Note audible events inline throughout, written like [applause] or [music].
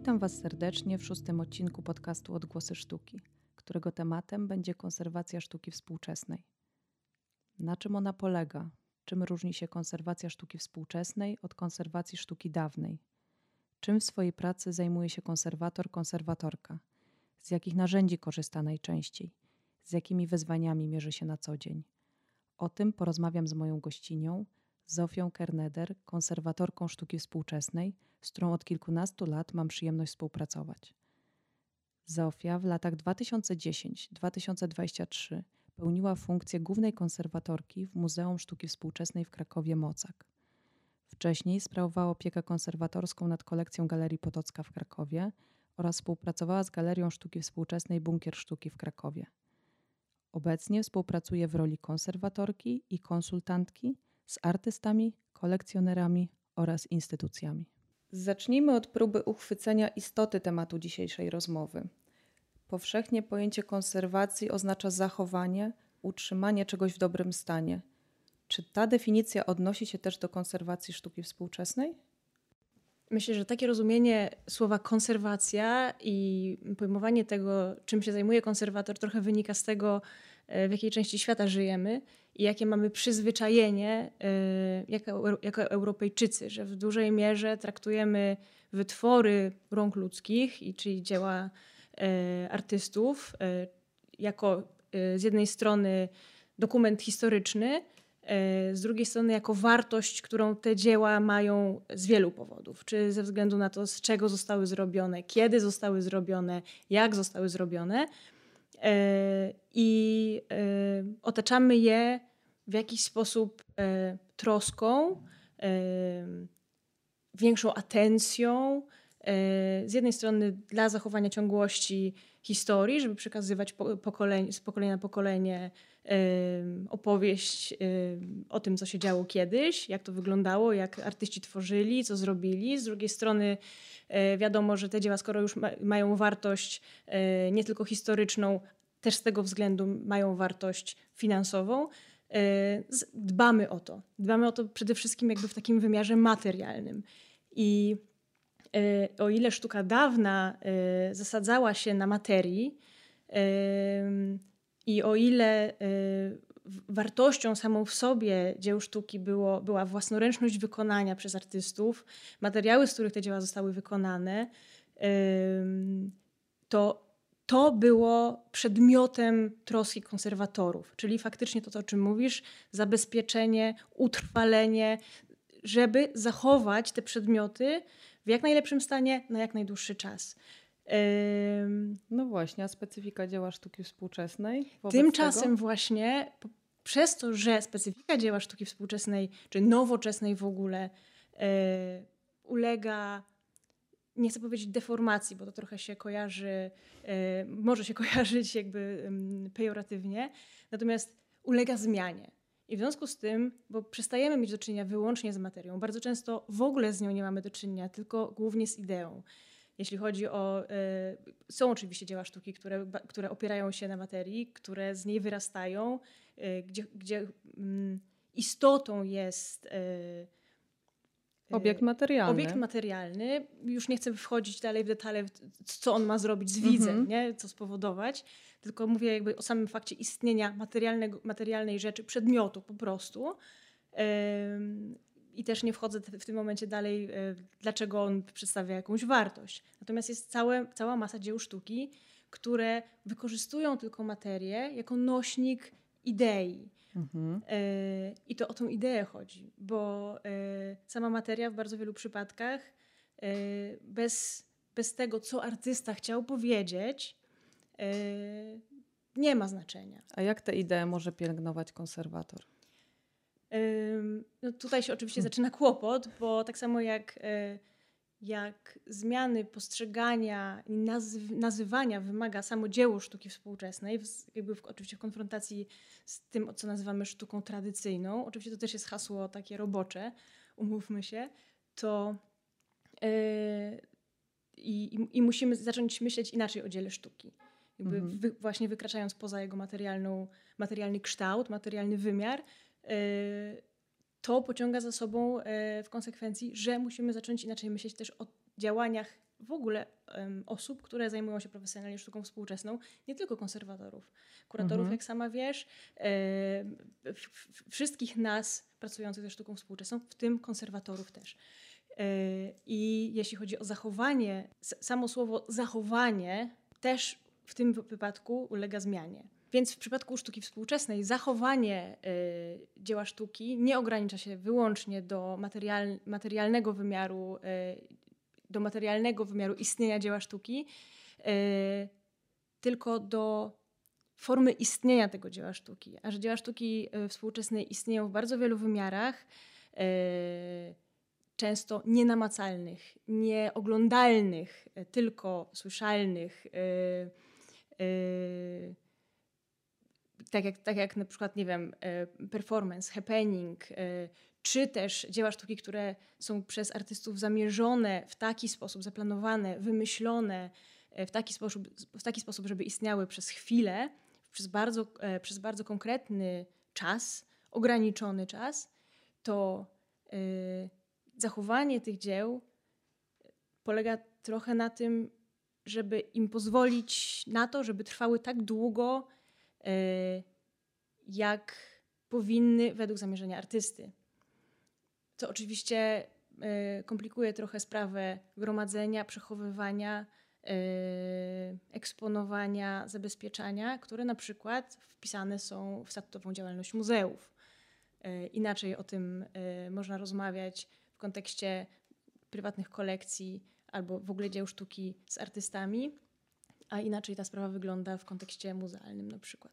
Witam Was serdecznie w szóstym odcinku podcastu Odgłosy Sztuki, którego tematem będzie konserwacja sztuki współczesnej. Na czym ona polega? Czym różni się konserwacja sztuki współczesnej od konserwacji sztuki dawnej? Czym w swojej pracy zajmuje się konserwator, konserwatorka? Z jakich narzędzi korzysta najczęściej? Z jakimi wyzwaniami mierzy się na co dzień? O tym porozmawiam z moją gościnią, Zofią Kerneder, konserwatorką sztuki współczesnej, z którą od kilkunastu lat mam przyjemność współpracować. Zofia w latach 2010-2023 pełniła funkcję głównej konserwatorki w Muzeum Sztuki Współczesnej w Krakowie Mocak. Wcześniej sprawowała opiekę konserwatorską nad kolekcją Galerii Potocka w Krakowie oraz współpracowała z Galerią Sztuki Współczesnej Bunkier Sztuki w Krakowie. Obecnie współpracuje w roli konserwatorki i konsultantki z artystami, kolekcjonerami oraz instytucjami. Zacznijmy od próby uchwycenia istoty tematu dzisiejszej rozmowy. Powszechnie pojęcie konserwacji oznacza zachowanie, utrzymanie czegoś w dobrym stanie. Czy ta definicja odnosi się też do konserwacji sztuki współczesnej? Myślę, że takie rozumienie słowa konserwacja i pojmowanie tego, czym się zajmuje konserwator, trochę wynika z tego, w jakiej części świata żyjemy i jakie mamy przyzwyczajenie e, jako, jako Europejczycy, że w dużej mierze traktujemy wytwory rąk ludzkich, i czyli dzieła e, artystów, jako z jednej strony dokument historyczny, E, z drugiej strony jako wartość, którą te dzieła mają z wielu powodów, czy ze względu na to, z czego zostały zrobione, kiedy zostały zrobione, jak zostały zrobione. E, I e, otaczamy je w jakiś sposób troską, większą atencją. Z jednej strony dla zachowania ciągłości historii, żeby przekazywać pokolenie, z pokolenia na pokolenie opowieść o tym, co się działo kiedyś, jak to wyglądało, jak artyści tworzyli, co zrobili. Z drugiej strony e, wiadomo, że te dzieła, skoro już mają wartość e, nie tylko historyczną, też z tego względu mają wartość finansową. E, dbamy o to. Dbamy o to przede wszystkim jakby w takim wymiarze materialnym. I o ile sztuka dawna zasadzała się na materii, i o ile y, wartością samą w sobie dzieł sztuki było, była własnoręczność wykonania przez artystów, materiały, z których te dzieła zostały wykonane, to to było przedmiotem troski konserwatorów, czyli faktycznie to, o czym mówisz, zabezpieczenie, utrwalenie, żeby zachować te przedmioty w jak najlepszym stanie na jak najdłuższy czas. No właśnie, a specyfika dzieła sztuki współczesnej? Tymczasem tego? właśnie przez to, że specyfika dzieła sztuki współczesnej, czy nowoczesnej w ogóle, e, ulega, nie chcę powiedzieć deformacji, bo to trochę się kojarzy, e, może się [laughs] kojarzyć jakby pejoratywnie, natomiast ulega zmianie. I w związku z tym, bo przestajemy mieć do czynienia wyłącznie z materią, bardzo często w ogóle z nią nie mamy do czynienia, tylko głównie z ideą. Jeśli chodzi o. Y, są oczywiście dzieła sztuki, które, które opierają się na materii, które z niej wyrastają, y, gdzie, gdzie mm, istotą jest. Y, obiekt materialny. Obiekt materialny. Już nie chcę wchodzić dalej w detale, co on ma zrobić z widzem, mm -hmm. nie? co spowodować, tylko mówię jakby o samym fakcie istnienia materialnego, materialnej rzeczy, przedmiotu po prostu i też nie wchodzę w tym momencie dalej, e, dlaczego on przedstawia jakąś wartość. Natomiast jest całe, cała masa dzieł sztuki, które wykorzystują tylko materię jako nośnik idei. Mhm. E, I to o tą ideę chodzi, bo e, sama materia w bardzo wielu przypadkach bez, bez tego, co artysta chciał powiedzieć, nie ma znaczenia. A jak tę ideę może pielęgnować konserwator? No tutaj się oczywiście hmm. zaczyna kłopot, bo tak samo jak, e, jak zmiany postrzegania i nazyw nazywania wymaga samo dzieło sztuki współczesnej, jakby w, oczywiście w konfrontacji z tym, co nazywamy sztuką tradycyjną, oczywiście to też jest hasło takie robocze, umówmy się, to yy, i, i, musimy zacząć myśleć inaczej o dziele sztuki. Jakby mhm. wy, właśnie wykraczając poza jego materialną, materialny kształt, materialny wymiar, to pociąga za sobą y, w konsekwencji, że musimy zacząć inaczej myśleć też o działaniach w ogóle osób, które zajmują się profesjonalnie sztuką współczesną, nie tylko konserwatorów. Kuratorów, mhm. jak sama wiesz, e, wszystkich nas pracujących ze sztuką współczesną, w tym konserwatorów też. E, I jeśli chodzi o zachowanie, samo słowo zachowanie też w tym wypadku ulega zmianie. Więc w przypadku sztuki współczesnej zachowanie y, dzieła sztuki nie ogranicza się wyłącznie do material, materialnego wymiaru, y, do materialnego wymiaru istnienia dzieła sztuki, y, tylko do formy istnienia tego dzieła sztuki. A że dzieła sztuki współczesnej istnieją w bardzo wielu wymiarach, często nienamacalnych, nieoglądalnych, tylko słyszalnych tak jak, tak jak na przykład, nie wiem, e, performance, happening, e, czy też dzieła sztuki, które są przez artystów zamierzone w taki sposób, zaplanowane, wymyślone e, w taki sposób, w taki sposób żeby istniały przez chwilę, przez bardzo, przez bardzo konkretny czas, ograniczony czas, to zachowanie tych dzieł polega trochę na tym, żeby im pozwolić na to, żeby trwały tak długo, jak powinny według zamierzenia artysty. Co oczywiście y, komplikuje trochę sprawę gromadzenia, przechowywania, y, eksponowania, zabezpieczania, które na przykład wpisane są w statutową działalność muzeów. Inaczej o tym można rozmawiać w kontekście prywatnych kolekcji albo w ogóle dzieł sztuki z artystami a inaczej ta sprawa wygląda w kontekście muzealnym na przykład.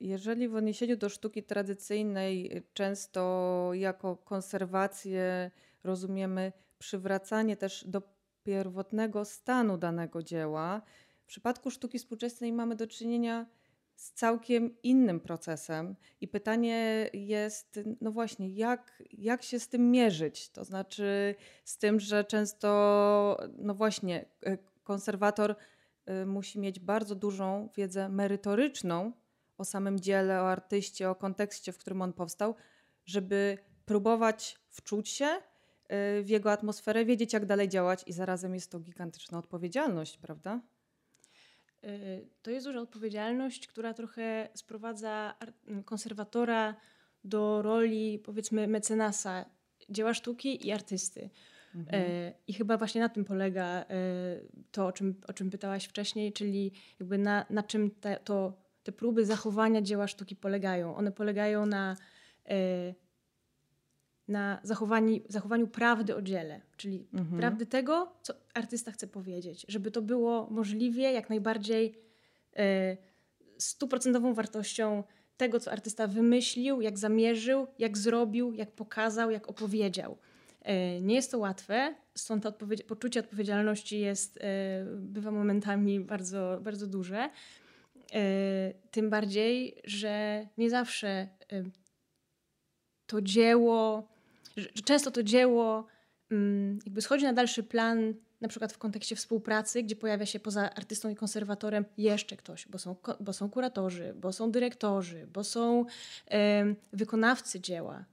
Jeżeli w odniesieniu do sztuki tradycyjnej często jako konserwację rozumiemy przywracanie też do pierwotnego stanu danego dzieła, w przypadku sztuki współczesnej mamy do czynienia z całkiem innym procesem i pytanie jest, no właśnie, jak, jak się z tym mierzyć? To znaczy z tym, że często, no właśnie, konserwator y, musi mieć bardzo dużą wiedzę merytoryczną o samym dziele, o artyście, o kontekście, w którym on powstał, żeby próbować wczuć się y, w jego atmosferę, wiedzieć, jak dalej działać, i zarazem jest to gigantyczna odpowiedzialność, prawda? Y, to jest duża odpowiedzialność, która trochę sprowadza konserwatora do roli, powiedzmy, mecenasa dzieła sztuki i artysty. Mhm. E, I chyba właśnie na tym polega e, to, o czym, o czym pytałaś wcześniej, czyli jakby na, na czym te, to, te próby zachowania dzieła sztuki polegają. One polegają na, e, na zachowaniu, zachowaniu prawdy o dziele, czyli mhm. prawdy tego, co artysta chce powiedzieć, żeby to było możliwie jak najbardziej stuprocentową wartością tego, co artysta wymyślił, jak zamierzył, jak zrobił, jak pokazał, jak opowiedział. E, nie jest to łatwe, stąd odpowiedzi poczucie odpowiedzialności jest, e, bywa momentami bardzo, bardzo duże. E, tym bardziej, że nie zawsze to dzieło, że często to dzieło mm, jakby schodzi na dalszy plan, na przykład w kontekście współpracy, gdzie pojawia się poza artystą i konserwatorem jeszcze ktoś, bo są, bo są kuratorzy, bo są dyrektorzy, bo są wykonawcy dzieła.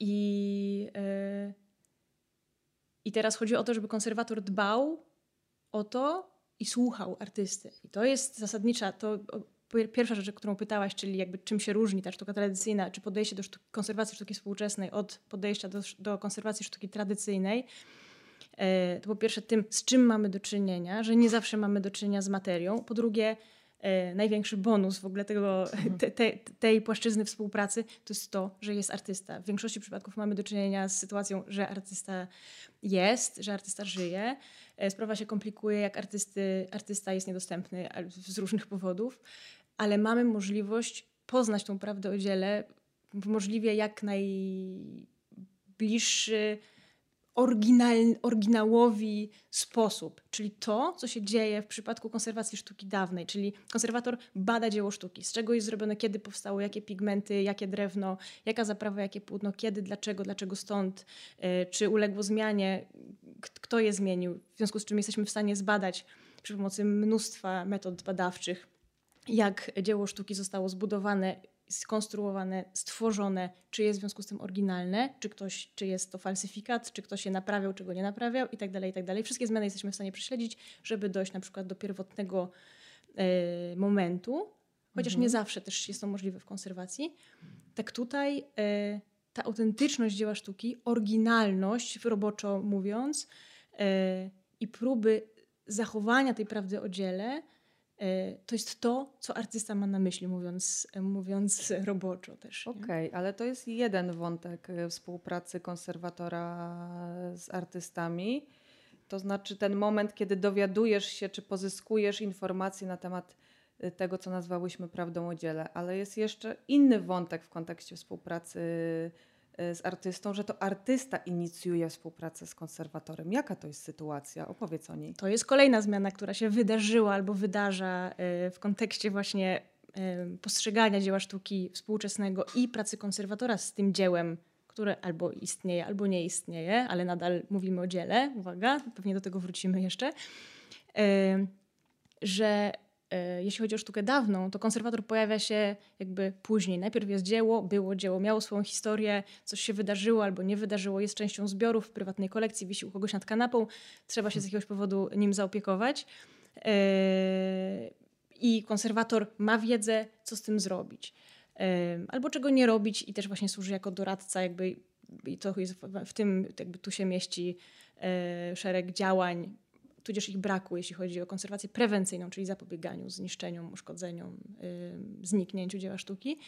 I, yy, I teraz chodzi o to, żeby konserwator dbał o to i słuchał artysty. I to jest zasadnicza, to pierwsza rzecz, którą pytałaś, czyli jakby czym się różni ta sztuka tradycyjna, czy podejście do sztuki, konserwacji sztuki współczesnej od podejścia do, do konserwacji sztuki tradycyjnej. E, to po pierwsze tym, z czym mamy do czynienia, że nie zawsze mamy do czynienia z materią. Po drugie, E, największy bonus w ogóle tego, mhm. te, te, tej płaszczyzny współpracy to jest to, że jest artysta. W większości przypadków mamy do czynienia z sytuacją, że artysta jest, że artysta żyje. E, sprawa się komplikuje, jak artysty, artysta jest niedostępny z różnych powodów, ale mamy możliwość poznać tą prawdę o dziele w możliwie jak najbliższy oryginal, oryginałowi sposób, czyli to, co się dzieje w przypadku konserwacji sztuki dawnej, czyli konserwator bada dzieło sztuki, z czego jest zrobione, kiedy powstało, jakie pigmenty, jakie drewno, jaka zaprawa, jakie płótno, kiedy, dlaczego, dlaczego stąd, yy, czy uległo zmianie, kto je zmienił, w związku z czym jesteśmy w stanie zbadać przy pomocy mnóstwa metod badawczych, jak dzieło sztuki zostało zbudowane skonstruowane, stworzone, czy jest w związku z tym oryginalne, czy ktoś, czy jest to falsyfikat, czy ktoś je naprawiał, czy go nie naprawiał i tak dalej, i tak dalej. Wszystkie zmiany jesteśmy w stanie prześledzić, żeby dojść na przykład do pierwotnego e, momentu, chociaż mhm. nie zawsze też jest to możliwe w konserwacji. Tak tutaj e, ta autentyczność dzieła sztuki, oryginalność, roboczo mówiąc, e, i próby zachowania tej prawdy o dziele, to jest to, co artysta ma na myśli, mówiąc, mówiąc roboczo też. Okej, okay, ale to jest jeden wątek e, współpracy konserwatora z artystami. To znaczy ten moment, kiedy dowiadujesz się, czy pozyskujesz informacje na temat e, tego, co nazwałyśmy prawdą o dziele, ale jest jeszcze inny wątek w kontekście współpracy z artystą, że to artysta inicjuje współpracę z konserwatorem. Jaka to jest sytuacja? Opowiedz o niej. To jest kolejna zmiana, która się wydarzyła albo wydarza y, w kontekście właśnie y, postrzegania dzieła sztuki współczesnego i pracy konserwatora z tym dziełem, które albo istnieje, albo nie istnieje, ale nadal mówimy o dziele. Uwaga, pewnie do tego wrócimy jeszcze. Że E, jeśli chodzi o sztukę dawną, to konserwator pojawia się jakby później. Najpierw jest dzieło, było dzieło, miało swoją historię, coś się wydarzyło albo nie wydarzyło, jest częścią zbiorów w prywatnej kolekcji, wisi u kogoś nad kanapą, trzeba się z jakiegoś powodu nim zaopiekować. E, I konserwator ma wiedzę, co z tym zrobić. E, albo czego nie robić i też właśnie służy jako doradca, jakby i to jest w tym, jakby tu się mieści szereg działań tudzież ich braku, jeśli chodzi o konserwację prewencyjną, czyli zapobieganiu zniszczeniom, uszkodzeniom, yy, zniknięciu dzieła sztuki.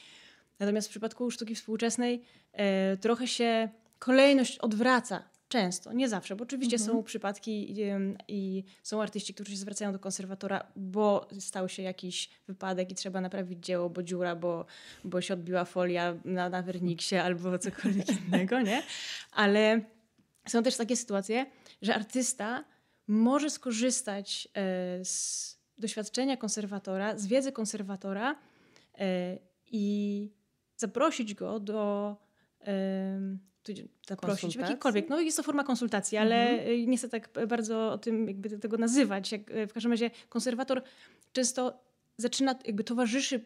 Natomiast w przypadku sztuki współczesnej yy, trochę się kolejność odwraca często, nie zawsze, bo oczywiście mhm. są przypadki yy, i są artyści, którzy się zwracają do konserwatora, bo stał się jakiś wypadek i trzeba naprawić dzieło, bo dziura, bo, bo się odbiła folia na, na werniksie albo [laughs] cokolwiek innego, nie? Ale są też takie sytuacje, że artysta może skorzystać e, z doświadczenia konserwatora, z wiedzy konserwatora e, i zaprosić go do zaprosić w jakikolwiek. No jest to forma konsultacji, ale mhm. nie chcę tak bardzo o tym jakby tego nazywać. Jak, e, w każdym razie konserwator często zaczyna, jakby towarzyszy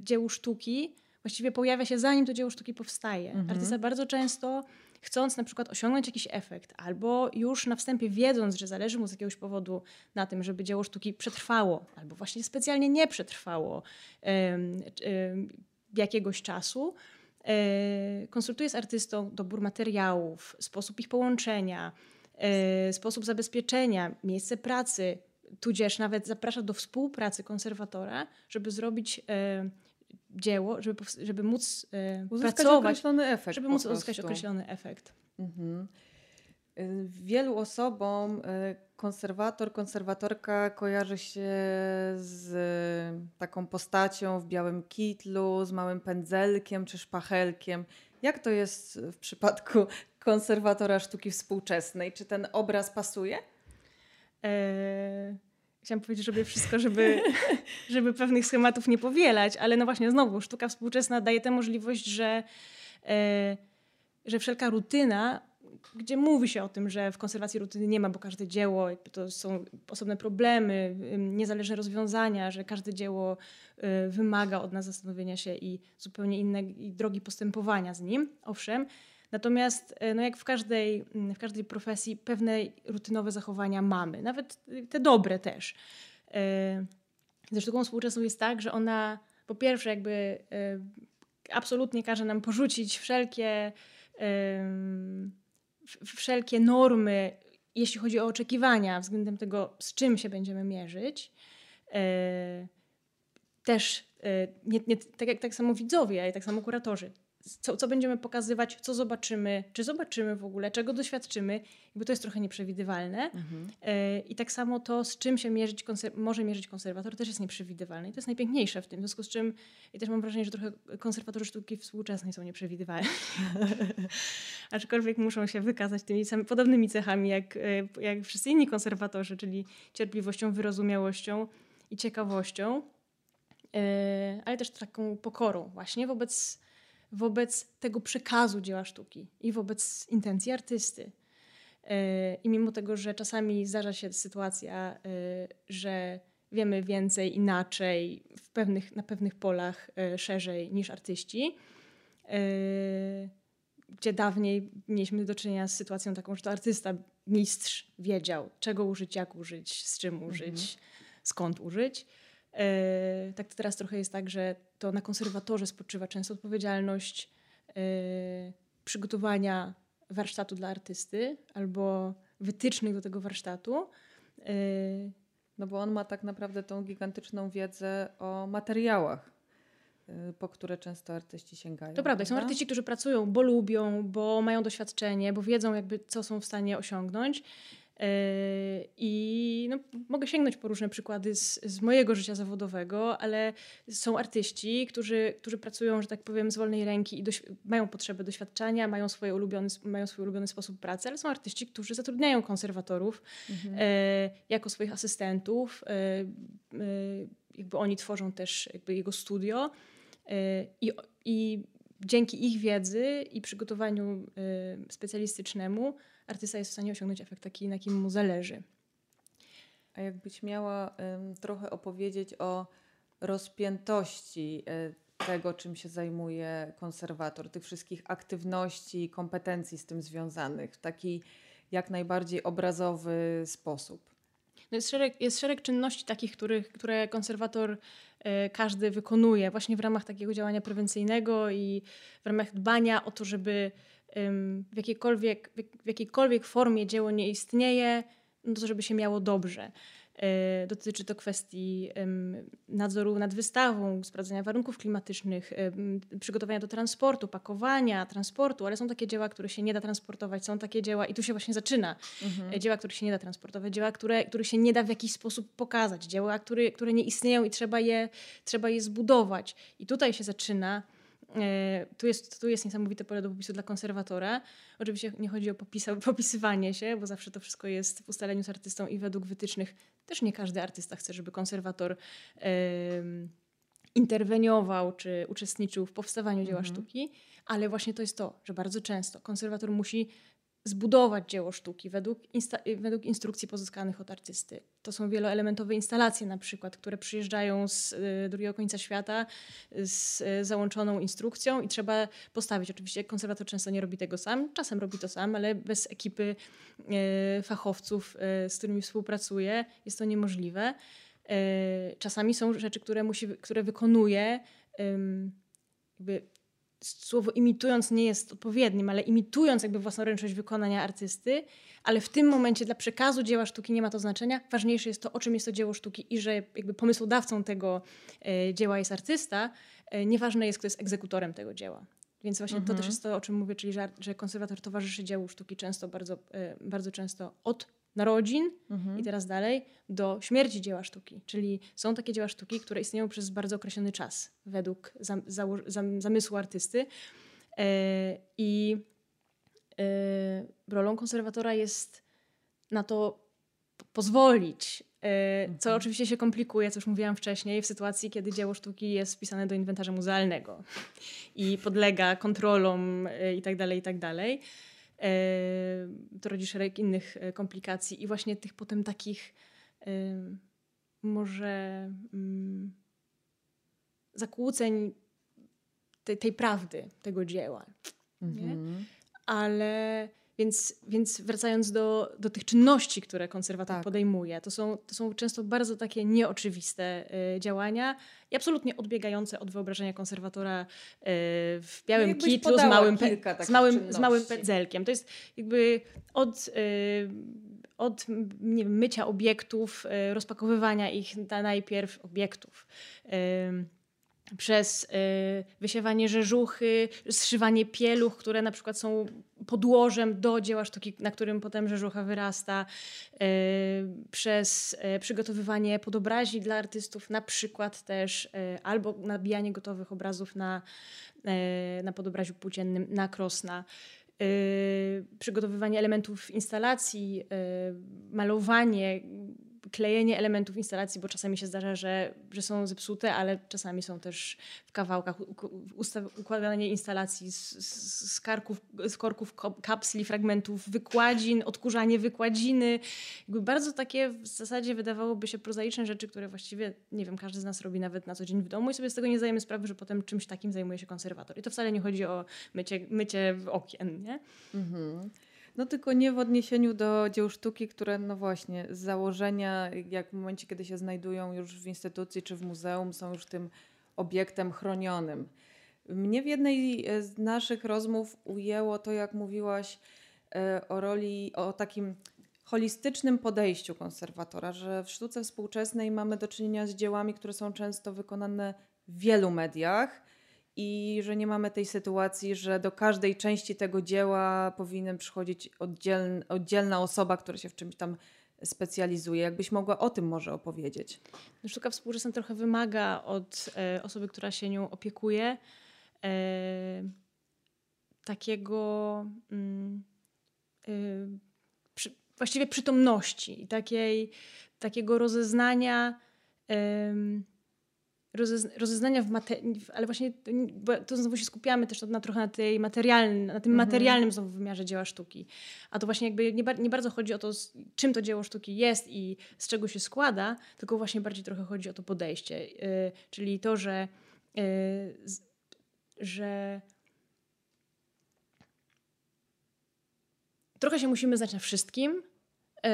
dziełu sztuki, właściwie pojawia się zanim to dzieło sztuki powstaje. Mhm. Artysta bardzo często chcąc na przykład osiągnąć jakiś efekt, albo już na wstępie wiedząc, że zależy mu z jakiegoś powodu na tym, żeby dzieło sztuki przetrwało, albo właśnie specjalnie nie przetrwało jakiegoś czasu, e, konsultuje z artystą dobór materiałów, sposób ich połączenia, e, sposób zabezpieczenia, miejsce pracy, tudzież nawet zaprasza do współpracy konserwatora, żeby zrobić dzieło, żeby, żeby móc e, uzyskać pracować. określony efekt. Żeby móc uzyskać określony efekt. Mhm. Y, wielu osobom y, konserwator, konserwatorka kojarzy się z taką postacią w białym kitlu, z małym pędzelkiem czy szpachelkiem. Jak to jest w przypadku konserwatora sztuki współczesnej? Czy ten obraz pasuje? E Chciałam powiedzieć, że robię wszystko, żeby, [laughs] żeby pewnych schematów nie powielać, ale no właśnie znowu sztuka współczesna daje tę możliwość, że, e, że wszelka rutyna, gdzie mówi się o tym, że w konserwacji rutyny nie ma, bo każde dzieło to są osobne problemy, niezależne rozwiązania, że każde dzieło e, wymaga od nas zastanowienia się i zupełnie innej drogi postępowania z nim. Owszem, Natomiast e, no jak w każdej, mm, w każdej profesji pewne rutynowe zachowania mamy, nawet te dobre też. E, ze sztuką współczesną jest tak, że ona po pierwsze jakby e, absolutnie każe nam porzucić wszelkie, wszelkie normy, jeśli chodzi o oczekiwania względem tego, z czym się będziemy mierzyć. Też nie, nie, tak, jak, tak samo widzowie, i tak samo kuratorzy co, co będziemy pokazywać, co zobaczymy, czy zobaczymy w ogóle, czego doświadczymy, jakby to jest trochę nieprzewidywalne. Mhm. E, I tak samo to, z czym się mierzyć może mierzyć konserwator, też jest nieprzewidywalne. I to jest najpiękniejsze w tym. W związku z czym, i też mam wrażenie, że trochę konserwatorzy sztuki współczesnej są nieprzewidywalni. [laughs] Aczkolwiek muszą się wykazać tymi samymi podobnymi cechami, jak, e, jak wszyscy inni konserwatorzy, czyli cierpliwością, wyrozumiałością i ciekawością, e, ale też taką pokorą właśnie wobec wobec tego przekazu dzieła sztuki i wobec intencji artysty. E, I mimo tego, że czasami zdarza się sytuacja, e, że wiemy więcej, inaczej, w pewnych, na pewnych polach y, szerzej niż artyści. Gdzie dawniej mieliśmy do czynienia z sytuacją taką, że to artysta, mistrz wiedział, czego użyć, jak użyć, z czym użyć, mhm. skąd użyć. E, tak teraz trochę jest tak, że to na konserwatorze spoczywa często odpowiedzialność e, przygotowania warsztatu dla artysty albo wytycznych do tego warsztatu. E, no bo on ma tak naprawdę tą gigantyczną wiedzę o materiałach, po które często artyści sięgają. To prawda, są artyści, którzy pracują, bo lubią, bo mają doświadczenie, bo wiedzą jakby co są w stanie osiągnąć I no, mogę sięgnąć po różne przykłady z, z, mojego życia zawodowego, ale są artyści, którzy, którzy pracują, że tak powiem, z wolnej ręki i mają potrzebę doświadczenia, mają, swoje mają swój ulubiony sposób pracy, ale są artyści, którzy zatrudniają konserwatorów mhm. e, jako swoich asystentów. E, e, jakby oni tworzą też jakby jego studio i, i dzięki ich wiedzy i przygotowaniu specjalistycznemu artysta jest w stanie osiągnąć efekt taki, na kim mu zależy. A jakbyś miała trochę opowiedzieć o rozpiętości y, tego, czym się zajmuje konserwator, tych wszystkich aktywności i kompetencji z tym związanych, w taki jak najbardziej obrazowy sposób. No jest, szereg, jest szereg czynności takich, których, które konserwator y, każdy wykonuje właśnie w ramach takiego działania prewencyjnego i w ramach dbania o to, żeby w jakiejkolwiek, w jakiejkolwiek formie dzieło nie istnieje, no to żeby się miało dobrze. E, dotyczy to kwestii nadzoru nad wystawą, sprawdzenia warunków klimatycznych, przygotowania do transportu, pakowania, transportu, ale są takie dzieła, które się nie da transportować, są takie dzieła, i tu się właśnie zaczyna, mhm. E, dzieła, które się nie da transportować, dzieła, które, których się nie da w jakiś sposób pokazać, dzieła, które, które nie istnieją i trzeba je, trzeba je zbudować. I tutaj się zaczyna tu jest, tu jest niesamowite pole do popisu dla konserwatora. Oczywiście nie chodzi o popisa, [laughs] popisywanie się, bo zawsze to wszystko jest w ustaleniu z artystą i według wytycznych. Też nie każdy artysta chce, żeby konserwator interweniował czy uczestniczył w powstawaniu dzieła mhm. sztuki, ale właśnie to jest to, że bardzo często konserwator musi zbudować dzieło sztuki według, według instrukcji pozyskanych od artysty. To są wieloelementowe instalacje na przykład, które przyjeżdżają z y, drugiego końca świata z y, załączoną instrukcją i trzeba postawić. Oczywiście konserwator często nie robi tego sam, czasem robi to sam, ale bez ekipy y, fachowców, z którymi współpracuje jest to niemożliwe. Czasami są rzeczy, które, musi, które wykonuje jakby słowo imitując nie jest odpowiednim, ale imitując jakby własnoręczność wykonania artysty, ale w tym momencie dla przekazu dzieła sztuki nie ma to znaczenia. Ważniejsze jest to, o czym jest to dzieło sztuki i że jakby pomysłodawcą tego e, dzieła jest artysta. E, nieważne jest, kto jest egzekutorem tego dzieła. Więc właśnie mhm. to też jest to, o czym mówię, czyli że, że konserwator towarzyszy dziełu sztuki często, bardzo, e, bardzo często od narodzin mhm. i teraz dalej do śmierci dzieła sztuki. Czyli są takie dzieła sztuki, które istnieją przez bardzo określony czas według zam, zam, zamysłu artysty. E, I e, rolą konserwatora jest na to pozwolić. E, co mhm. oczywiście się komplikuje, co już mówiłam wcześniej, w sytuacji, kiedy dzieło sztuki jest wpisane do inwentarza muzealnego i podlega kontrolom e, itd., tak itd. To rodzi szereg innych e, komplikacji i właśnie tych potem takich może mm, zakłóceń tej, tej prawdy tego dzieła. Mhm. Ale więc, więc wracając do, do tych czynności, które konserwator tak. podejmuje, to są, to są często bardzo takie nieoczywiste y, działania i absolutnie odbiegające od wyobrażenia konserwatora y, w białym no kitlu z małym, z, małym, z małym pędzelkiem. To jest jakby od, y, od nie wiem, mycia obiektów, rozpakowywania ich na najpierw obiektów przez y, wysiewanie rzeżuchy, zszywanie pieluch, które na przykład są podłożem do dzieła sztuki, na którym potem rzeżucha wyrasta, y, przez y, przygotowywanie podobrazi dla artystów, na przykład też albo nabijanie gotowych obrazów na, na podobraziu płóciennym na krosna. Przygotowywanie elementów instalacji, malowanie, klejenie elementów instalacji, bo czasami się zdarza, że, że są zepsute, ale czasami są też w kawałkach układanie instalacji z, z, z, karków, z korków kapsli, fragmentów wykładzin, odkurzanie wykładziny. Jakby bardzo takie w zasadzie wydawałoby się prozaiczne rzeczy, które właściwie, nie wiem, każdy z nas robi nawet na co dzień w domu i sobie z tego nie zdajemy sprawy, że potem czymś takim zajmuje się konserwator. I to wcale nie chodzi o mycie, mycie okien, nie? Mhm. No tylko nie w odniesieniu do dzieł sztuki, które no właśnie z założenia, jak w momencie, kiedy się znajdują już w instytucji czy w muzeum, są już tym obiektem chronionym. Mnie w jednej z naszych rozmów ujęło to, jak mówiłaś e, o roli, o takim holistycznym podejściu konserwatora, że w sztuce współczesnej mamy do czynienia z dziełami, które są często wykonane w wielu mediach i że nie mamy tej sytuacji, że do każdej części tego dzieła powinien przychodzić oddzielna, osoba, która się w czymś tam specjalizuje. Jakbyś mogła o tym może opowiedzieć? No, sztuka współczesna trochę wymaga od e, osoby, która się nią opiekuje, e, takiego mm, e, przy, właściwie przytomności i takiej, takiego rozeznania rozeznania w materii, ale właśnie to znowu się skupiamy też na trochę na, tej materialnym, na tym mhm. materialnym znowu wymiarze dzieła sztuki. A to właśnie jakby nie, nie, bardzo chodzi o to, czym to dzieło sztuki jest i z czego się składa, tylko właśnie bardziej trochę chodzi o to podejście. Yy, czyli to, że, yy, z, że trochę się musimy znać na wszystkim, yy,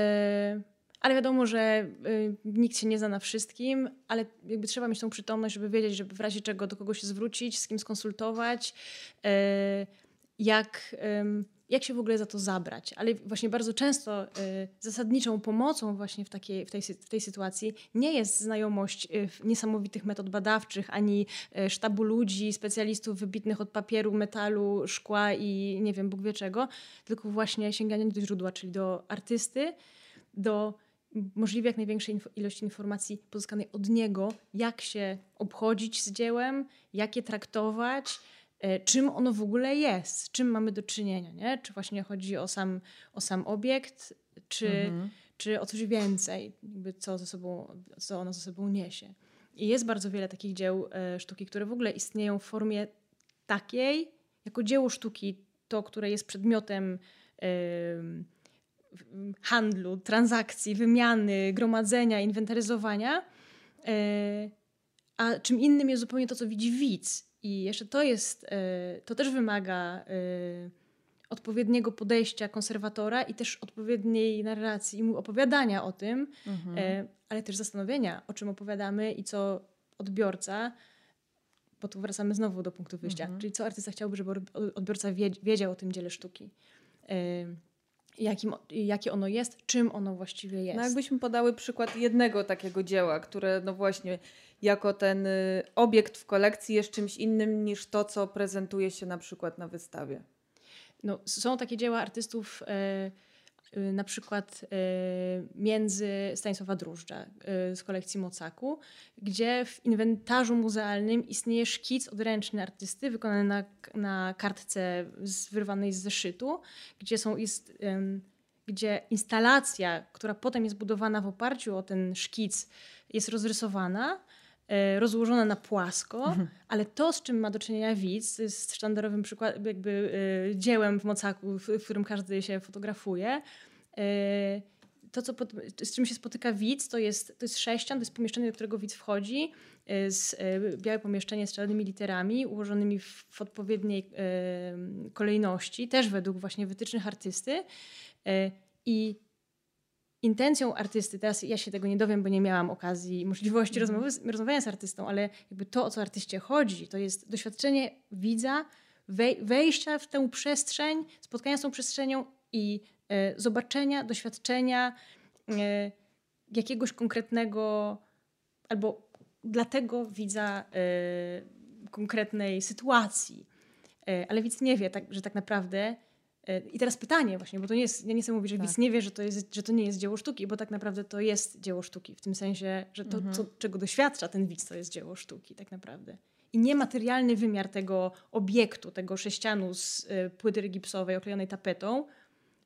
ale wiadomo, że y, nikt się nie zna na wszystkim, ale jakby trzeba mieć tą przytomność, żeby wiedzieć, żeby w razie czego do kogo się zwrócić, z kim skonsultować, y, jak, y, jak się w ogóle za to zabrać. Ale właśnie bardzo często y, zasadniczą pomocą właśnie w, takiej, w, tej, w tej sytuacji nie jest znajomość y, niesamowitych metod badawczych, ani y, sztabu ludzi, specjalistów wybitnych od papieru, metalu, szkła i nie wiem, Bóg wie czego, tylko właśnie sięganie do źródła, czyli do artysty, do możliwie jak największej ilości informacji pozyskanej od niego, jak się obchodzić z dziełem, jak je traktować, e, czym ono w ogóle jest, z czym mamy do czynienia, nie? czy właśnie chodzi o sam, o sam obiekt, czy, mhm. czy o coś więcej, jakby co, ze sobą, co ono ze sobą niesie. I jest bardzo wiele takich dzieł e, sztuki, które w ogóle istnieją w formie takiej, jako dzieło sztuki, to, które jest przedmiotem handlu, transakcji, wymiany, gromadzenia, inwentaryzowania. E, a czym innym jest zupełnie to, co widzi widz. I jeszcze to jest, e, to też wymaga e, odpowiedniego podejścia konserwatora i też odpowiedniej narracji i mu opowiadania o tym, mhm. ale też zastanowienia, o czym opowiadamy i co odbiorca, bo tu wracamy znowu do punktu wyjścia, mhm. czyli co artysta chciałby, żeby odbiorca wiedział o tym dziele sztuki jakim, jakie ono jest, czym ono właściwie jest. No jakbyśmy podały przykład jednego takiego dzieła, które no właśnie jako ten y, obiekt w kolekcji jest czymś innym niż to, co prezentuje się na przykład na wystawie. No, są takie dzieła artystów Y, na przykład y, między Stanisława Drużdża y, z kolekcji Mocaku, gdzie w inwentarzu muzealnym istnieje szkic odręczny artysty wykonany na, na kartce z, wyrwanej z zeszytu, gdzie są jest, gdzie instalacja, która potem jest budowana w oparciu o ten szkic, jest rozrysowana rozłożona na płasko, mhm. ale to, z czym ma do czynienia widz, jest sztandarowym przykładem, jakby y, dziełem w Mocaku, w, w, którym każdy się fotografuje, E, to, co pod, z czym się spotyka widz, to jest, to jest sześcian, to jest pomieszczenie, do którego widz wchodzi, e, z, e, białe pomieszczenie z czarnymi literami, ułożonymi w, w odpowiedniej kolejności, też według właśnie wytycznych artysty. I intencją artysty, teraz ja się tego nie dowiem, bo nie miałam okazji możliwości mm. rozmowy, rozmawiania z artystą, ale jakby to, o co artyście chodzi, to jest doświadczenie widza, wejścia w tę przestrzeń, spotkania z tą przestrzenią i E, zobaczenia, doświadczenia e, jakiegoś konkretnego albo dla tego widza e, konkretnej sytuacji. Ale widz nie wie, tak, że tak naprawdę. I teraz pytanie właśnie, bo to nie jest, ja nie chcę mówić, że tak. widz nie wie, że to, jest, że to nie jest dzieło sztuki, bo tak naprawdę to jest dzieło sztuki, w tym sensie, że to, mhm. co, czego doświadcza ten widz, to jest dzieło sztuki tak naprawdę. I niematerialny wymiar tego obiektu, tego sześcianu z płyty gipsowej oklejonej tapetą,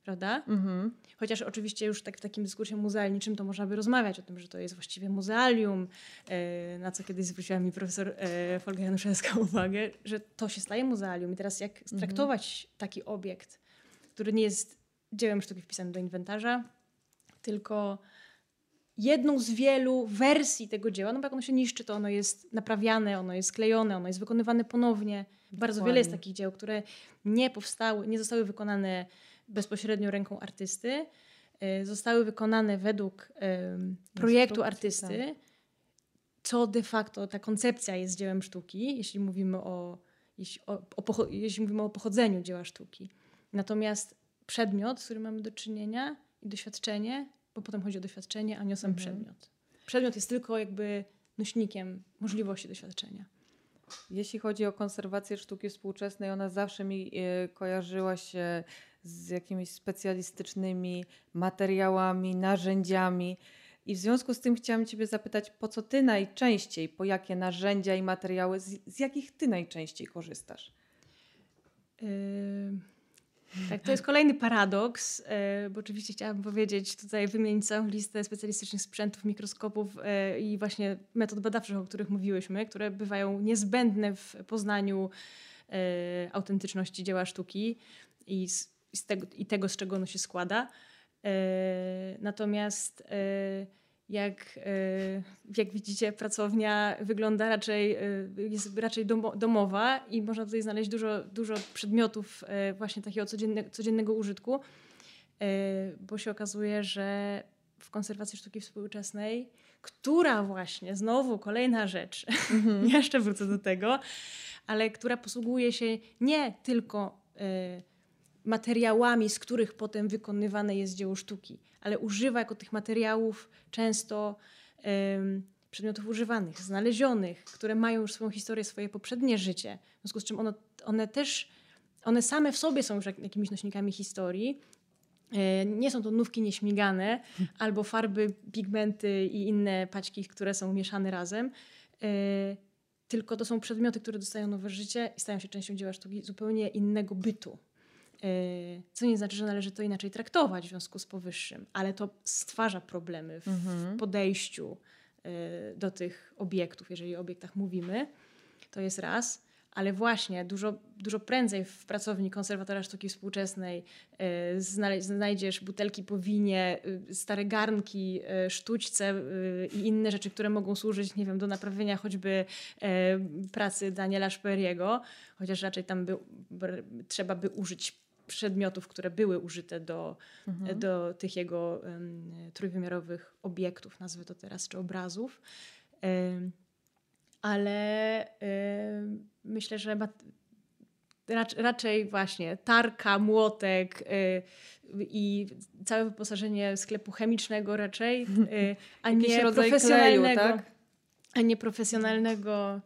prawda? Mhm. Chociaż oczywiście już tak w takim dyskursie muzealniczym to można by rozmawiać o tym, że to jest właściwie muzealium, e, na co kiedyś zwróciła mi profesor e, Folga Januszewska [laughs] uwagę, że to się staje muzealium. I teraz jak traktować mhm. taki obiekt, który nie jest dziełem sztuki wpisanym do inwentarza, tylko jedną z wielu wersji tego dzieła, no bo jak ono się niszczy, to ono jest naprawiane, ono jest klejone, ono jest wykonywane ponownie. Bardzo wiele jest takich dzieł, które nie powstały, nie zostały wykonane bezpośrednio ręką artysty, y, zostały wykonane według projektu artysty, tak. co de facto ta koncepcja jest dziełem sztuki, jeśli mówimy o, jeśli, o, o jeśli mówimy o pochodzeniu dzieła sztuki. Natomiast przedmiot, z którym mamy do czynienia i doświadczenie, bo potem chodzi o doświadczenie, a nie o sam mhm. przedmiot. Przedmiot jest tylko jakby nośnikiem możliwości doświadczenia. Jeśli chodzi o konserwację sztuki współczesnej, ona zawsze mi y, kojarzyła się z jakimiś specjalistycznymi materiałami, narzędziami. I w związku z tym chciałam Ciebie zapytać, po co Ty najczęściej, po jakie narzędzia i materiały, z, z jakich Ty najczęściej korzystasz? Yy, tak, to jest kolejny paradoks, yy, bo oczywiście chciałabym powiedzieć, tutaj wymienić całą listę specjalistycznych sprzętów, mikroskopów yy, i właśnie metod badawczych, o których mówiłyśmy, które bywają niezbędne w poznaniu yy, autentyczności dzieła sztuki i z tego, i tego, z czego ono się składa. E, natomiast e, jak, e, jak widzicie, pracownia wygląda raczej, jest raczej domowa i można tutaj znaleźć dużo, dużo przedmiotów właśnie takiego codzienne, codziennego użytku, bo się okazuje, że w konserwacji sztuki współczesnej, która właśnie, znowu kolejna rzecz, mm -hmm. [laughs] jeszcze wrócę do tego, ale która posługuje się nie tylko materiałami, z których potem wykonywane jest dzieło sztuki, ale używa jako tych materiałów często um, przedmiotów używanych, znalezionych, które mają już swoją historię, swoje poprzednie życie. W związku z czym ono, one też, one same w sobie są już jakimiś nośnikami historii. E, nie są to nówki nieśmigane [laughs] albo farby, pigmenty i inne paćki, które są mieszane razem. E, tylko to są przedmioty, które dostają nowe życie i stają się częścią dzieła sztuki zupełnie innego bytu. Y, co nie znaczy, że należy to inaczej traktować w związku z powyższym, ale to stwarza problemy w mhm. podejściu y, do tych obiektów, jeżeli o obiektach mówimy. To jest raz. Ale właśnie dużo, dużo prędzej w pracowni konserwatora sztuki współczesnej y, znajdziesz butelki po winie, stare garnki, sztućce i inne rzeczy, które mogą służyć, nie wiem, do naprawienia choćby pracy Daniela Szperiego, chociaż raczej tam by, trzeba by użyć przedmiotów, które były użyte do, mhm. do tych jego um, trójwymiarowych obiektów, nazwę to teraz, czy obrazów. Um, ale um, myślę, że rac raczej właśnie tarka, młotek y, i całe wyposażenie sklepu chemicznego raczej, y, a [laughs] nie profesjonalnego. Kleju, tak? A nie profesjonalnego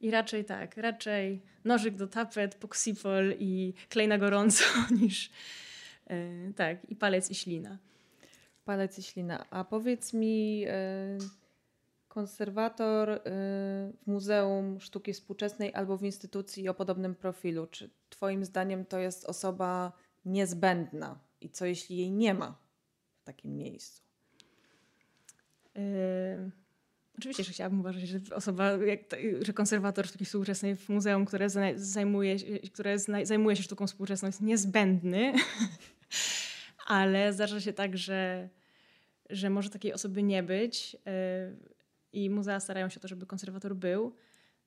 i raczej tak, raczej nożyk do tapet, poksipol i klej na gorąco [laughs] niż e, tak, i palec i ślina. Palec i ślina. A powiedz mi, e, konserwator e, w Muzeum Sztuki Współczesnej albo w instytucji o podobnym profilu, czy Twoim zdaniem to jest osoba niezbędna? I co jeśli jej nie ma w takim miejscu? Oczywiście, że chciałabym uważać, że osoba, że konserwator sztuki współczesnej w muzeum, które zajmuje, które zajmuje się sztuką współczesną jest niezbędny, [laughs] ale zdarza się tak, że, że może takiej osoby nie być yy, i muzea starają się o to, żeby konserwator był.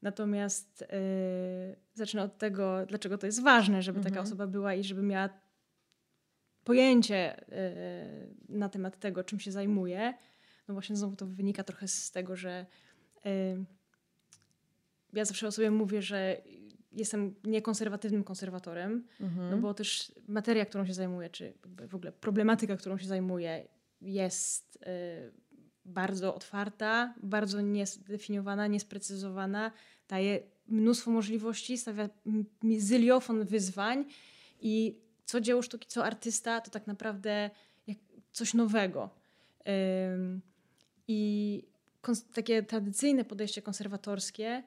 Natomiast yy, zacznę od tego, dlaczego to jest ważne, żeby mhm. taka osoba była i żeby miała pojęcie yy, na temat tego, czym się zajmuje no właśnie znowu to wynika trochę z tego, że yy, ja zawsze o sobie mówię, że jestem niekonserwatywnym konserwatorem, mhm. no bo też materia, którą się zajmuję, czy w ogóle problematyka, którą się zajmuję, jest yy, bardzo otwarta, bardzo niezdefiniowana, niesprecyzowana, daje mnóstwo możliwości, stawia zyliofon wyzwań i co dzieło sztuki, co artysta, to tak naprawdę coś nowego. I takie tradycyjne podejście konserwatorskie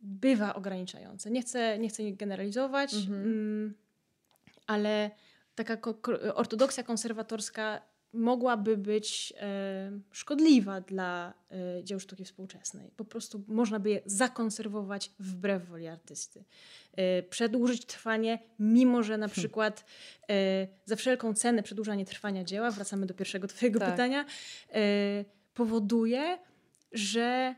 bywa ograniczające. Nie chcę, nie chcę generalizować, mhm. mm, ale taka ortodoksja konserwatorska mogłaby być e, szkodliwa dla e, dzieł sztuki współczesnej. Po prostu można by je zakonserwować wbrew woli artysty. E, przedłużyć trwanie, mimo że na hmm. przykład e, za wszelką cenę przedłużanie trwania dzieła, wracamy do pierwszego twojego tak. pytania, e, powoduje, że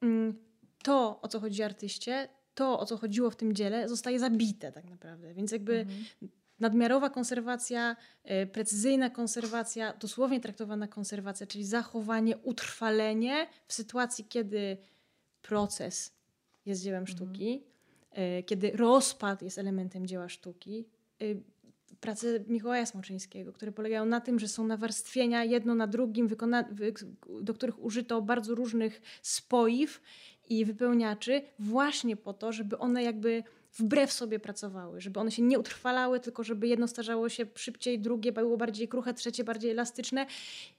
mm, to, o co chodzi artyście, to, o co chodziło w tym dziele, zostaje zabite tak naprawdę. Więc jakby mhm nadmiarowa konserwacja, e, precyzyjna konserwacja, dosłownie traktowana konserwacja, czyli zachowanie, utrwalenie w sytuacji, kiedy proces jest dziełem mhm. sztuki, mhm. kiedy rozpad jest elementem dzieła sztuki. E, prace Mikołaja Smoczyńskiego, które polegają na tym, że są nawarstwienia jedno na drugim, do których użyto bardzo różnych spoiw i wypełniaczy, właśnie po to, żeby one jakby wbrew sobie pracowały, żeby one się nie utrwalały, tylko żeby jedno starzało się szybciej, drugie było bardziej kruche, trzecie bardziej elastyczne.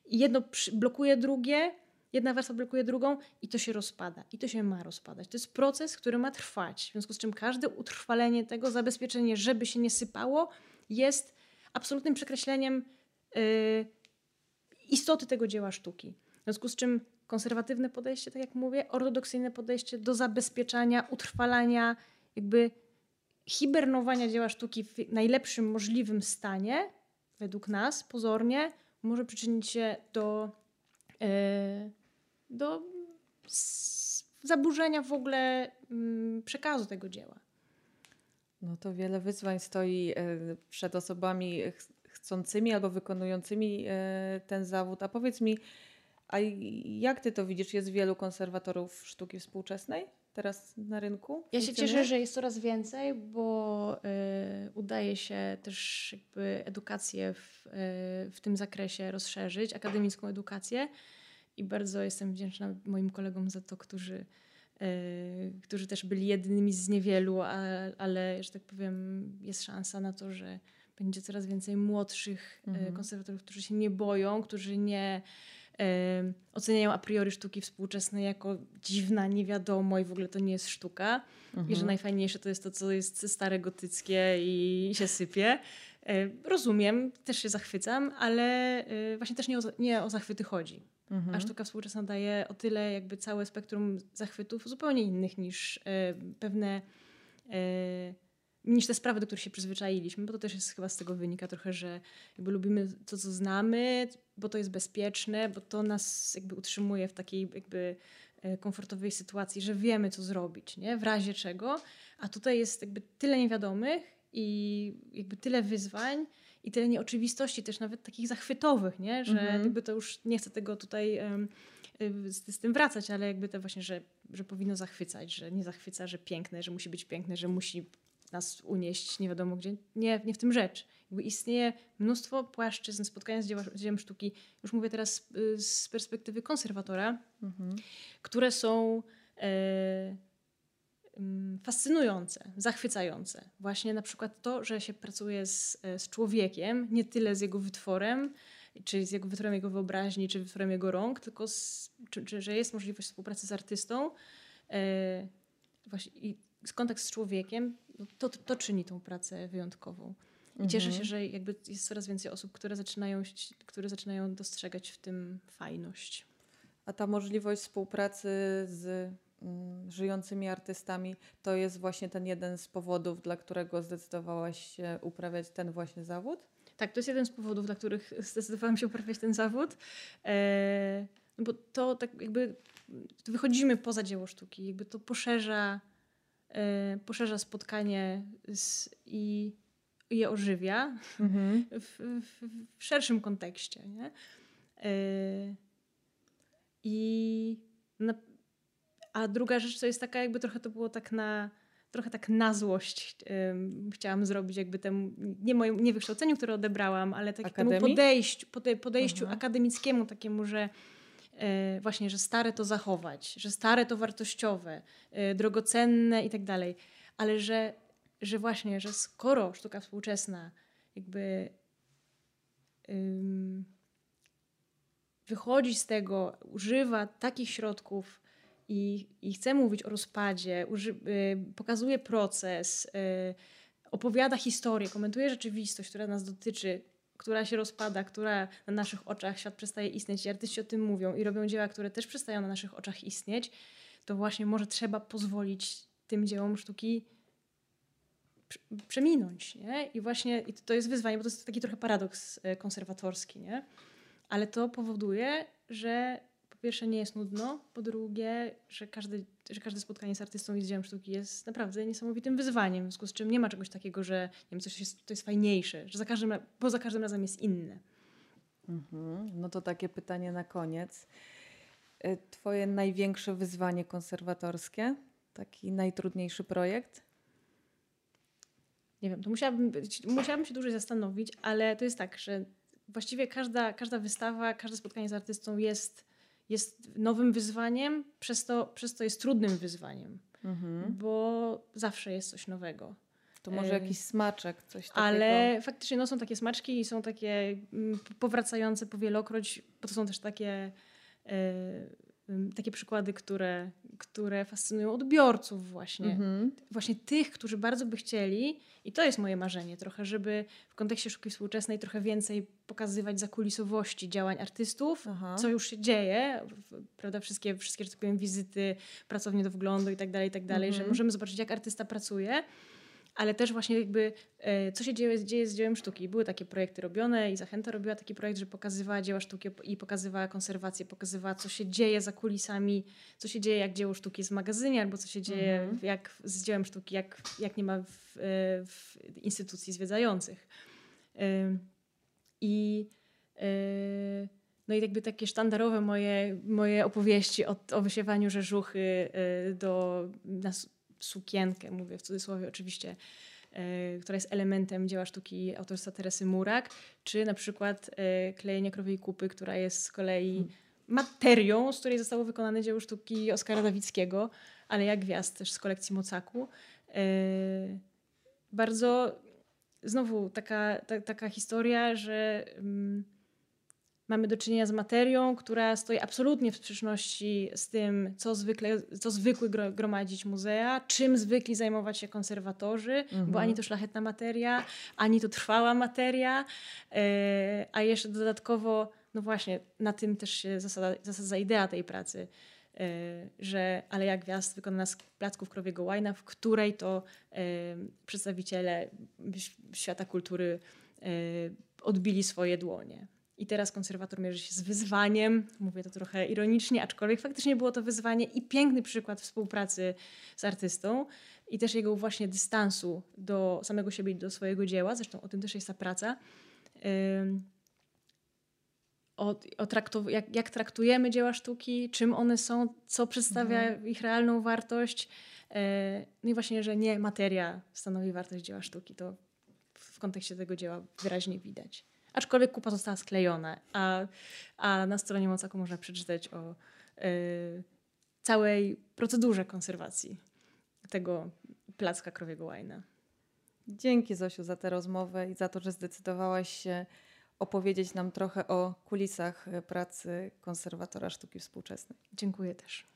Jedno blokuje drugie, jedna warstwa blokuje drugą i to się rozpada. I to się ma rozpadać. To jest proces, który ma trwać. W związku z czym każde utrwalenie tego, zabezpieczenie, żeby się nie sypało, jest absolutnym przekreśleniem yy, istoty tego dzieła sztuki. W związku z czym konserwatywne podejście, tak jak mówię, ortodoksyjne podejście do zabezpieczania, utrwalania, jakby hibernowania dzieła sztuki w najlepszym możliwym stanie, według nas, pozornie, może przyczynić się do, yy, do zaburzenia w ogóle yy, przekazu tego dzieła. No to wiele wyzwań stoi e, przed osobami chcącymi albo wykonującymi e, ten zawód. A powiedz mi, a jak ty to widzisz? Jest wielu konserwatorów sztuki współczesnej? Teraz na rynku? Ja się cieszę, że jest coraz więcej, bo y, udaje się też jakby edukację w, y, w tym zakresie rozszerzyć, akademicką edukację i bardzo jestem wdzięczna moim kolegom za to, którzy, y, którzy też byli jednymi z niewielu, a, ale, że tak powiem, jest szansa na to, że będzie coraz więcej młodszych mhm. konserwatorów, którzy się nie boją, którzy nie oceniają a priori sztuki współczesne jako dziwna, nie wiadomo i w ogóle to nie jest sztuka. Mhm. I że mhm. najfajniejsze to jest to, co jest stare gotyckie i się sypie. Rozumiem, też się zachwycam, ale e, właśnie też nie o, nie o zachwyty chodzi. Mhm. A sztuka współczesna daje o tyle jakby całe spektrum zachwytów zupełnie innych niż pewne niż te sprawy, do których się przyzwyczailiśmy, bo to też jest chyba z tego wynika trochę, że jakby lubimy to, co znamy, bo to jest bezpieczne, bo to nas jakby utrzymuje w takiej jakby e, komfortowej sytuacji, że wiemy, co zrobić, nie? w razie czego. A tutaj jest jakby tyle niewiadomych i jakby tyle wyzwań i tyle nieoczywistości też nawet takich zachwytowych, nie? że mhm. jakby to już nie chcę tego tutaj um, z, z, tym wracać, ale jakby to właśnie, że, że powinno zachwycać, że nie zachwyca, że piękne, że musi być piękne, że musi nas unieść nie wiadomo gdzie. Nie, nie w tym rzecz. Jakby istnieje mnóstwo płaszczyzn spotkania z, dzieła, z dziełem sztuki, już mówię teraz z, z perspektywy konserwatora, mhm. które są e, fascynujące, zachwycające. Właśnie na przykład to, że się pracuje z, z człowiekiem, nie tyle z jego wytworem, czy z jego wytworem jego wyobraźni, czy wytworem jego rąk, tylko z, czy, czy, że jest możliwość współpracy z artystą. E, właśnie, i kontakt z człowiekiem, to, to czyni tą pracę wyjątkową. I cieszę się, mhm. że jakby jest coraz więcej osób, które zaczynają, które zaczynają dostrzegać w tym fajność. A ta możliwość współpracy z mm, żyjącymi artystami to jest właśnie ten jeden z powodów, dla którego zdecydowałaś się uprawiać ten właśnie zawód? Tak, to jest jeden z powodów, dla których [laughs] zdecydowałam się uprawiać ten zawód. E, no bo to tak jakby wychodzimy poza dzieło sztuki, jakby to poszerza poszerza spotkanie z, i, je ożywia mhm. w, w, w, szerszym kontekście. Nie? Y, I na, a druga rzecz, co jest taka, jakby trochę to było tak na trochę tak na złość chciałam zrobić jakby temu, nie moim nie wykształceniu, które odebrałam, ale takiemu podejściu, podejściu akademickiemu takiemu, że właśnie, że stare to zachować, że stare to wartościowe, e, drogocenne i tak dalej, ale że, że właśnie, że skoro sztuka współczesna jakby wychodzi z tego, używa takich środków i, i chce mówić o rozpadzie, uży, y, pokazuje proces, opowiada historię, komentuje rzeczywistość, która nas dotyczy, która się rozpada, która na naszych oczach świat przestaje istnieć i artyści o tym mówią i robią dzieła, które też przestają na naszych oczach istnieć, to właśnie może trzeba pozwolić tym dziełom sztuki przeminąć. Nie? I właśnie i to jest wyzwanie, bo to jest taki trochę paradoks e, konserwatorski, nie? ale to powoduje, że po pierwsze nie jest nudno, po drugie, że, każdy, że każde spotkanie z artystą i z dziełem sztuki jest naprawdę niesamowitym wyzwaniem, w związku z czym nie ma czegoś takiego, że nie wiem, coś jest, to jest fajniejsze, że za każdym, bo za każdym razem jest inne. Mhm. No to takie pytanie na koniec. E, twoje największe wyzwanie konserwatorskie? Taki najtrudniejszy projekt? Nie wiem, to musiałabym, musiałabym się dłużej zastanowić, ale to jest tak, że właściwie każda, każda wystawa, każde spotkanie z artystą jest, jest nowym wyzwaniem, przez to, przez to jest trudnym wyzwaniem, mhm. bo zawsze jest coś nowego. To może jakiś smaczek, coś takiego. Ale faktycznie no, są takie smaczki i są takie mm, powracające powielokroć, bo to są też takie takie przykłady, które, które fascynują odbiorców właśnie. Mhm. Właśnie tych, którzy bardzo by chcieli, i to jest moje marzenie trochę, żeby w kontekście sztuki współczesnej trochę więcej pokazywać zakulisowości działań artystów, Aha. co już się dzieje, prawda, wszystkie, wszystkie, że tak powiem, wizyty, pracownie do wglądu i tak dalej, i tak dalej, mhm. że możemy zobaczyć, jak artysta pracuje, ale też właśnie jakby e, co się dzieje, dzieje z dziełem sztuki. Były takie projekty robione i Zachęta robiła taki projekt, że pokazywała dzieła sztuki i pokazywała konserwację, pokazywała co się dzieje za kulisami, co się dzieje jak dzieło sztuki jest w magazynie, albo co się dzieje mhm. jak z dziełem sztuki, jak, jak nie ma w, e, w instytucji zwiedzających. E, I no i jakby takie sztandarowe moje, moje opowieści o, o wysiewaniu rzeżuchy do nas, sukienkę, mówię w cudzysłowie oczywiście, e, która jest elementem dzieła sztuki autorstwa Teresy Murak, czy na przykład e, klejenie krowej kupy, która jest z kolei hmm. materią, z której zostało wykonane dzieło sztuki Oskara Dawickiego, ale jak gwiazd też z kolekcji Mocaku. E, bardzo znowu taka, ta, taka historia, że mm, mamy do czynienia z materią, która stoi absolutnie w sprzeczności z tym, co, zwykle, co zwykły gromadzić muzea, czym zwykli zajmować się konserwatorzy, mhm. bo ani to szlachetna materia, ani to trwała materia, e, a jeszcze dodatkowo, no właśnie, na tym też się zasada, zasadza idea tej pracy, e, że ale jak gwiazd wykonana z placków krowiego łajna, w której to e, przedstawiciele świata kultury odbili swoje dłonie. I teraz konserwator mierzy się z wyzwaniem, mówię to trochę ironicznie, aczkolwiek faktycznie było to wyzwanie i piękny przykład współpracy z artystą i też jego właśnie dystansu do samego siebie i do swojego dzieła, zresztą o tym też jest ta praca. O, o traktu, jak, jak, traktujemy dzieła sztuki, czym one są, co przedstawia mhm. ich realną wartość. E, no i właśnie, że nie materia stanowi wartość dzieła sztuki, to w kontekście tego dzieła wyraźnie widać. Aczkolwiek kupa została sklejona, a, a na stronie Mocaku można przeczytać o y, całej procedurze konserwacji tego placka krowiego łajna. Dzięki Zosiu za tę rozmowę i za to, że zdecydowałaś się opowiedzieć nam trochę o kulisach pracy konserwatora sztuki współczesnej. Dziękuję też.